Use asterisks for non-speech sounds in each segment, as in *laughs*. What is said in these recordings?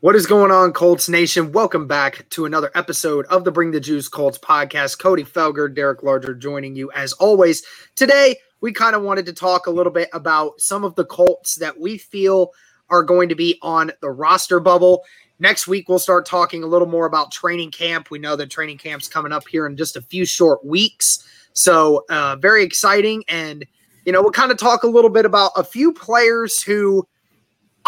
What is going on, Colts Nation? Welcome back to another episode of the Bring the Juice Colts podcast. Cody Felger, Derek Larger joining you as always. Today, we kind of wanted to talk a little bit about some of the Colts that we feel are going to be on the roster bubble. Next week, we'll start talking a little more about training camp. We know that training camp's coming up here in just a few short weeks. So, uh, very exciting. And you know, we'll kind of talk a little bit about a few players who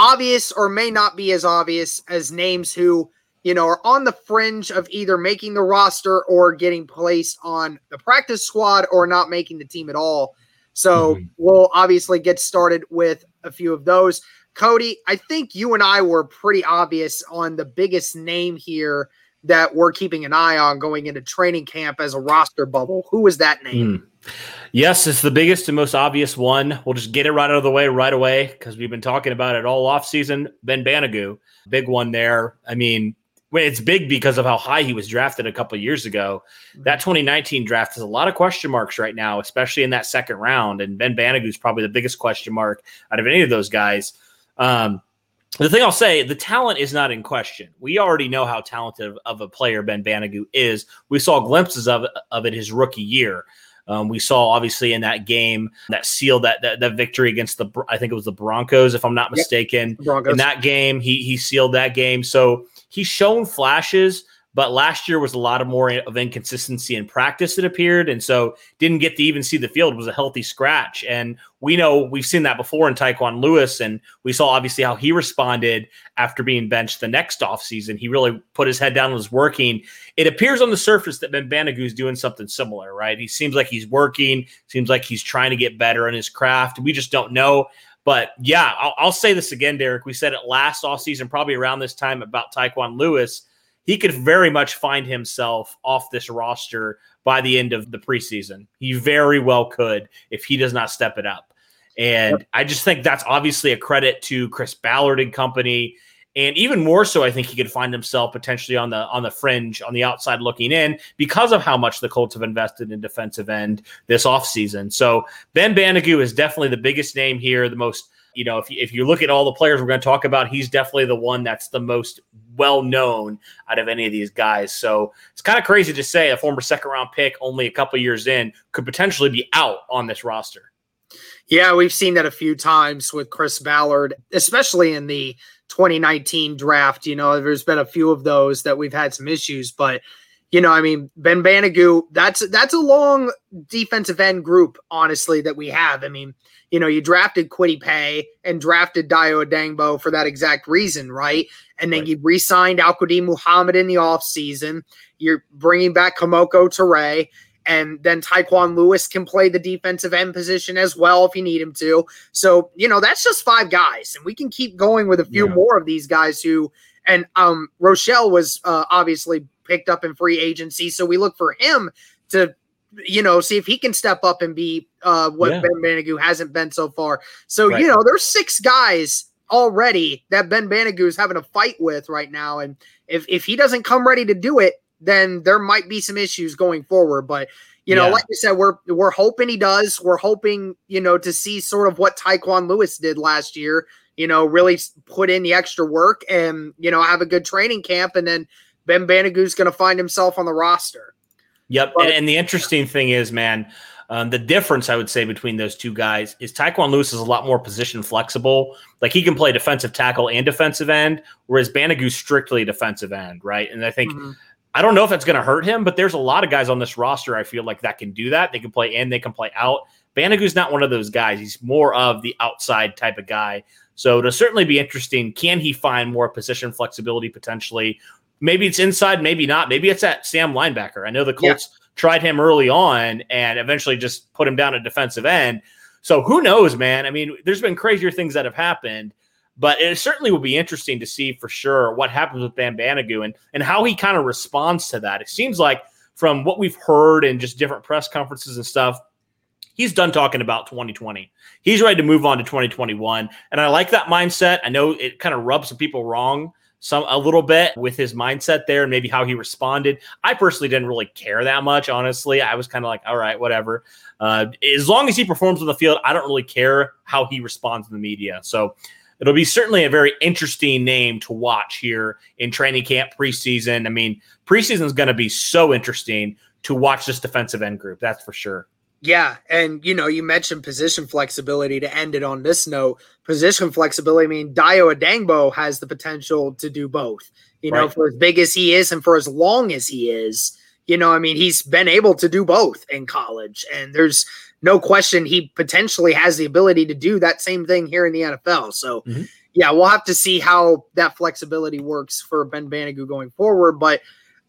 obvious or may not be as obvious as names who, you know, are on the fringe of either making the roster or getting placed on the practice squad or not making the team at all. So mm-hmm. we'll obviously get started with a few of those. Cody, I think you and I were pretty obvious on the biggest name here that we're keeping an eye on going into training camp as a roster bubble. Who is that name? Mm. Yes, it's the biggest and most obvious one. We'll just get it right out of the way right away because we've been talking about it all off season. Ben Banogu, big one there. I mean, it's big because of how high he was drafted a couple years ago. Mm-hmm. That 2019 draft has a lot of question marks right now, especially in that second round. And Ben Banogu is probably the biggest question mark out of any of those guys. Um, the thing I'll say, the talent is not in question. We already know how talented of a player Ben Banogu is. We saw glimpses of, of it his rookie year. Um, we saw obviously in that game that sealed that, that, that victory against the I think it was the Broncos if I'm not mistaken. Yep, in that game, he he sealed that game. So he's shown flashes but last year was a lot of more of inconsistency in practice, it appeared. And so didn't get to even see the field, was a healthy scratch. And we know we've seen that before in Tyquan Lewis. And we saw obviously how he responded after being benched the next offseason. He really put his head down and was working. It appears on the surface that Ben Banogu is doing something similar, right? He seems like he's working, seems like he's trying to get better in his craft. We just don't know. But yeah, I'll, I'll say this again, Derek. We said it last offseason, probably around this time about Tyquan Lewis he could very much find himself off this roster by the end of the preseason. He very well could if he does not step it up. And yep. I just think that's obviously a credit to Chris Ballard and company. And even more so, I think he could find himself potentially on the on the fringe, on the outside looking in, because of how much the Colts have invested in defensive end this offseason. So Ben Banogu is definitely the biggest name here, the most you know, if you, if you look at all the players we're going to talk about, he's definitely the one that's the most well known out of any of these guys. So it's kind of crazy to say a former second round pick, only a couple years in, could potentially be out on this roster. Yeah, we've seen that a few times with Chris Ballard, especially in the 2019 draft. You know, there's been a few of those that we've had some issues, but you know, I mean, Ben Banogu, that's that's a long defensive end group, honestly, that we have. I mean, you know, you drafted Kwity Paye and drafted Dayo Odeyingbo for that exact reason, right? And then right. you re-signed Al-Quadin Muhammad in the offseason. You're bringing back Kemoko Turay, and then Tyquan Lewis can play the defensive end position as well if you need him to. So, you know, that's just five guys, and we can keep going with a few yeah. more of these guys who – and um, Rochell was uh, obviously picked up in free agency, so we look for him to, you know, see if he can step up and be uh, what yeah. Ben Banogu hasn't been so far. So right. you know, there's six guys already that Ben Banogu is having a fight with right now, and if if he doesn't come ready to do it, then there might be some issues going forward. But you know, yeah. like you said, we're we're hoping he does. We're hoping you know to see sort of what Tyquan Lewis did last year you know, really put in the extra work and, you know, have a good training camp. And then Ben Banogu's going to find himself on the roster. Yep. But, and, and, the interesting thing is, man, um, the difference I would say between those two guys is Tyquan Lewis is a lot more position flexible. Like he can play defensive tackle and defensive end, whereas Banogu's strictly defensive end, right? And I think. Mm-hmm. I don't know if that's going to hurt him, but there's a lot of guys on this roster I feel like that can do that. They can play in, they can play out. Banogu's not one of those guys. He's more of the outside type of guy. So it'll certainly be interesting. Can he find more position flexibility potentially? Maybe it's inside, maybe not. Maybe it's at Sam linebacker. I know the Colts yeah. tried him early on and eventually just put him down at defensive end. So who knows, man? I mean, there's been crazier things that have happened. But it certainly will be interesting to see for sure what happens with Ben Banogu and, and how he kind of responds to that. It seems like from what we've heard and just different press conferences and stuff, he's done talking about 2020. He's ready to move on to 2021. And I like that mindset. I know it kind of rubs some people wrong some a little bit with his mindset there and maybe how he responded. I personally didn't really care that much, honestly. I was kind of like, all right, whatever. Uh, as long as he performs on the field, I don't really care how he responds in the media. So it'll be certainly a very interesting name to watch here in training camp preseason. I mean, preseason is going to be so interesting to watch this defensive end group. That's for sure. Yeah, and you know, you mentioned position flexibility to end it on this note. Position flexibility, I mean, Dayo Odeyingbo has the potential to do both. You know, right. for as big as he is and for as long as he is, you know, I mean, he's been able to do both in college, and there's no question he potentially has the ability to do that same thing here in the NFL. So, mm-hmm. yeah, we'll have to see how that flexibility works for Ben Banogu going forward. But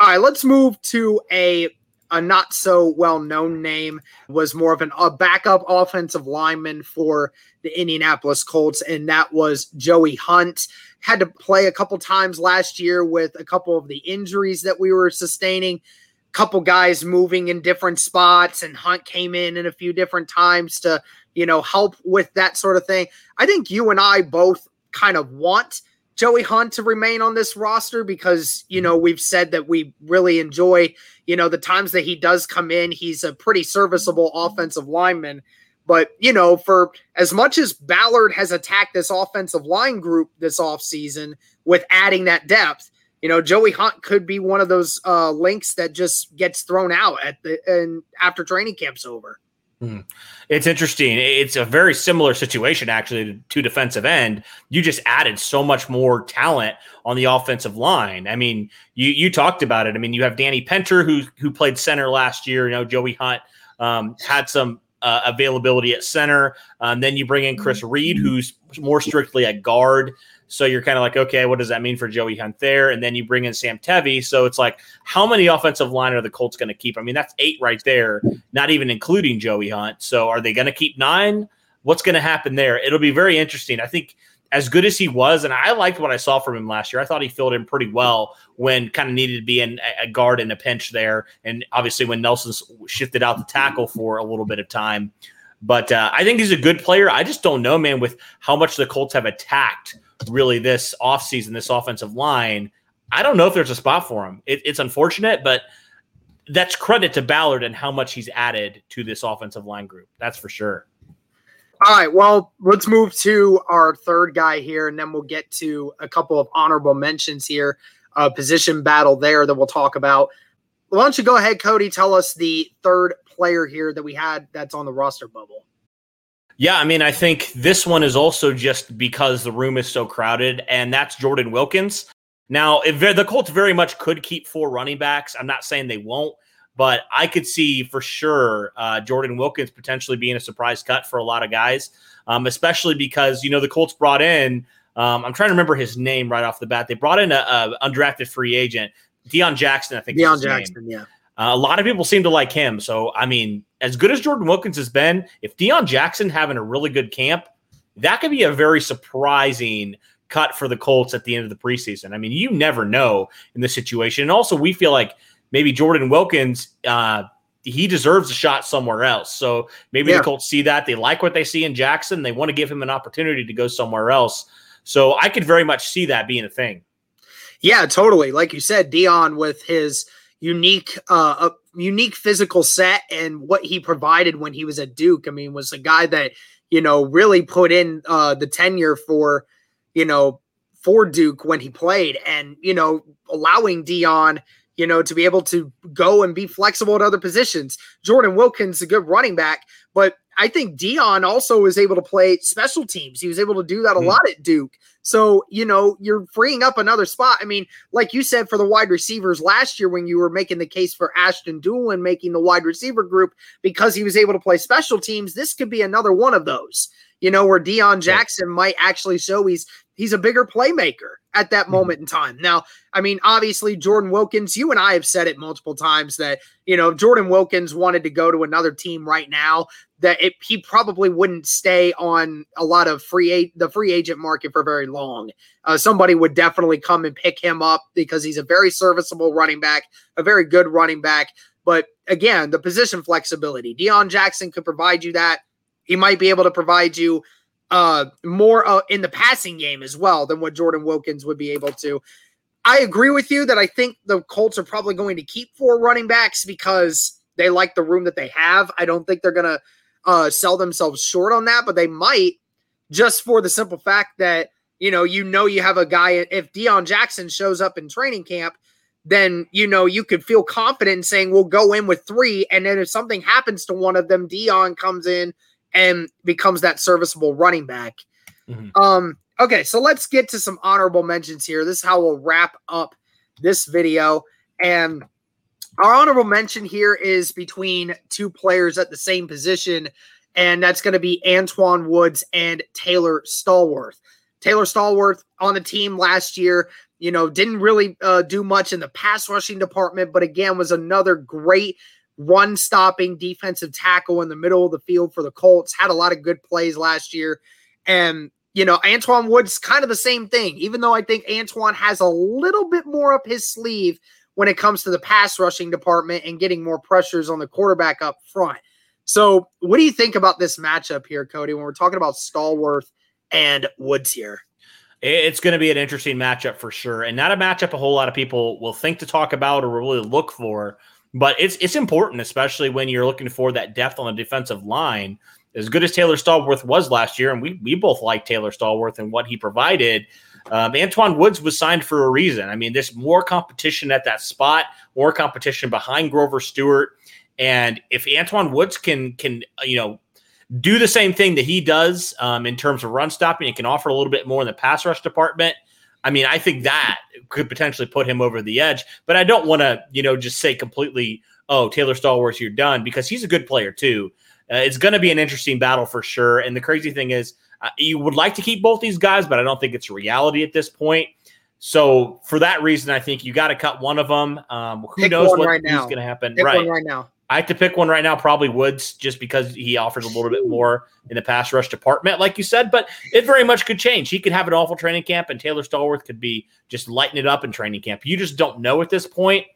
all right, let's move to a a not so well known name, was more of an, a backup offensive lineman for the Indianapolis Colts, and that was Joey Hunt. Had to play a couple times last year with a couple of the injuries that we were sustaining. Couple guys moving in different spots, and Hunt came in in a few different times to, you know, help with that sort of thing. I think you and I both kind of want Joey Hunt to remain on this roster because, you know, we've said that we really enjoy, you know, the times that he does come in. He's a pretty serviceable offensive lineman. But, you know, for as much as Ballard has attacked this offensive line group this offseason with adding that depth, you know, Joey Hunt could be one of those uh, links that just gets thrown out at the and after training camp's over. Hmm. It's interesting. It's a very similar situation, actually, to defensive end. You just added so much more talent on the offensive line. I mean, you you talked about it. I mean, you have Danny Pinter who who played center last year. You know, Joey Hunt um, had some uh, availability at center. Um, then you bring in Chris Reed, who's more strictly a guard. So you're kind of like, okay, what does that mean for Joey Hunt there? And then you bring in Sam Tevi. So it's like, how many offensive line are the Colts going to keep? I mean, that's eight right there, not even including Joey Hunt. So are they going to keep nine? What's going to happen there? It'll be very interesting. I think as good as he was, and I liked what I saw from him last year. I thought he filled in pretty well when kind of needed to be in a guard in a pinch there, and obviously when Nelson shifted out the tackle for a little bit of time. But uh, I think he's a good player. I just don't know, man, with how much the Colts have attacked really this offseason, this offensive line. I don't know if there's a spot for him. It, it's unfortunate, but that's credit to Ballard and how much he's added to this offensive line group. That's for sure. All right. Well, let's move to our third guy here, and then we'll get to a couple of honorable mentions here. A position battle there that we'll talk about. Why don't you go ahead, Cody? Tell us the third player here that we had that's on the roster bubble. Yeah, I mean, I think this one is also just because the room is so crowded, and that's Jordan Wilkins. Now, if the Colts very much could keep four running backs. I'm not saying they won't, but I could see for sure uh, Jordan Wilkins potentially being a surprise cut for a lot of guys, um, especially because you know the Colts brought in. Um, I'm trying to remember his name right off the bat. They brought in a, a undrafted free agent, Deon Jackson. I think Deon Jackson. Name. Yeah. Uh, a lot of people seem to like him. So, I mean, as good as Jordan Wilkins has been, if Deon Jackson having a really good camp, that could be a very surprising cut for the Colts at the end of the preseason. I mean, you never know in this situation. And also, we feel like maybe Jordan Wilkins, uh, he deserves a shot somewhere else. So maybe yeah. the Colts see that. They like what they see in Jackson. They want to give him an opportunity to go somewhere else. So I could very much see that being a thing. Yeah, totally. Like you said, Deon with his – unique uh unique physical set and what he provided when he was at Duke. I mean, was a guy that, you know, really put in uh the tenure for, you know, for Duke when he played and, you know, allowing Deon, you know, to be able to go and be flexible at other positions. Jordan Wilkins, a good running back, but I think Deon also was able to play special teams. He was able to do that a mm. lot at Duke. So, you know, you're freeing up another spot. I mean, like you said, for the wide receivers last year when you were making the case for Ashton Dulin making the wide receiver group because he was able to play special teams, this could be another one of those, you know, where Deon Jackson might actually show he's he's a bigger playmaker at that mm-hmm. moment in time. Now, I mean, obviously, Jordan Wilkins, you and I have said it multiple times that, you know, if Jordan Wilkins wanted to go to another team right now, that it, he probably wouldn't stay on a lot of free the free agent market for very long. Uh, somebody would definitely come and pick him up because he's a very serviceable running back, a very good running back. But again, the position flexibility, Deon Jackson could provide you that. He might be able to provide you uh, more uh, in the passing game as well than what Jordan Wilkins would be able to. I agree with you that I think the Colts are probably going to keep four running backs because they like the room that they have. I don't think they're going to uh, sell themselves short on that, but they might just for the simple fact that you know you know you have a guy. If Deon Jackson shows up in training camp, then you know you could feel confident in saying we'll go in with three, and then if something happens to one of them, Deon comes in and becomes that serviceable running back. Mm-hmm. Um, okay, so let's get to some honorable mentions here. This is how we'll wrap up this video. And our honorable mention here is between two players at the same position, and that's going to be Antwaun Woods and Taylor Stallworth. Taylor Stallworth on the team last year, you know, didn't really uh, do much in the pass rushing department, but again, was another great run stopping defensive tackle in the middle of the field for the Colts. Had a lot of good plays last year. And, you know, Antwaun Woods kind of the same thing, even though I think Antwaun has a little bit more up his sleeve when it comes to the pass rushing department and getting more pressures on the quarterback up front. So, what do you think about this matchup here, Cody, when we're talking about Stallworth and Woods here? It's going to be an interesting matchup for sure, and not a matchup a whole lot of people will think to talk about or really look for but it's it's important, especially when you're looking for that depth on the defensive line. As good as Taylor Stallworth was last year, and we we both like Taylor Stallworth and what he provided. Um, Antwaun Woods was signed for a reason. I mean, there's more competition at that spot, more competition behind Grover Stewart, and if Antwaun Woods can can you know do the same thing that he does um, in terms of run stopping and can offer a little bit more in the pass rush department, I mean, I think that could potentially put him over the edge. But I don't want to, you know, just say completely, oh, Taylor Stallworth, you're done because he's a good player too. Uh, it's going to be an interesting battle for sure. And the crazy thing is, uh, you would like to keep both these guys, but I don't think it's reality at this point. So for that reason, I think you got to cut one of them. Um, who Pick knows what right is going to happen? Pick right. right now. I have to pick one right now, probably Woods, just because he offers a little bit more in the pass rush department, like you said. But it very much could change. He could have an awful training camp, and Taylor Stallworth could be just lighting it up in training camp. You just don't know at this point.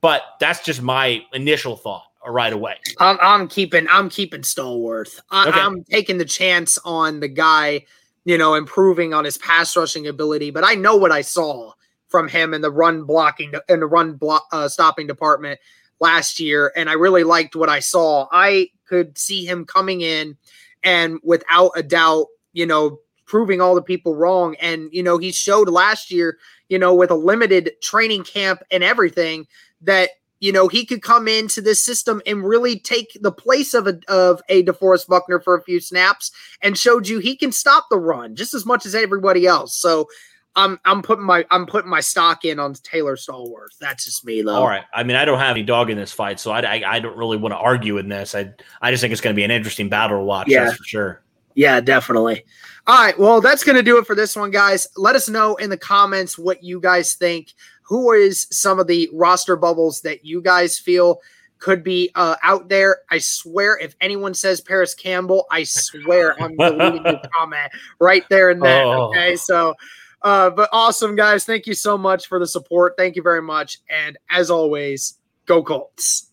But that's just my initial thought right away. I'm, I'm keeping I'm keeping Stallworth. I, okay. I'm taking the chance on the guy, you know, improving on his pass rushing ability. But I know what I saw from him in the run blocking in the run block uh, stopping department last year, and I really liked what I saw. I could see him coming in and without a doubt, you know, proving all the people wrong. And, you know, he showed last year, you know, with a limited training camp and everything that, you know, he could come into this system and really take the place of a of a DeForest Buckner for a few snaps and showed you he can stop the run just as much as everybody else. So I'm I'm putting my I'm putting my stock in on Taylor Stallworth. That's just me, though. All right. I mean, I don't have any dog in this fight, so I, I, I don't really want to argue in this. I I just think it's going to be an interesting battle to watch. Yeah. That's for sure. Yeah, definitely. All right. Well, that's going to do it for this one, guys. Let us know in the comments what you guys think. Who is some of the roster bubbles that you guys feel could be uh, out there? I swear, if anyone says Parris Campbell, I swear I'm *laughs* deleting your comment right there and then. Oh. Okay. So, uh, but awesome, guys. Thank you so much for the support. Thank you very much. And as always, go Colts.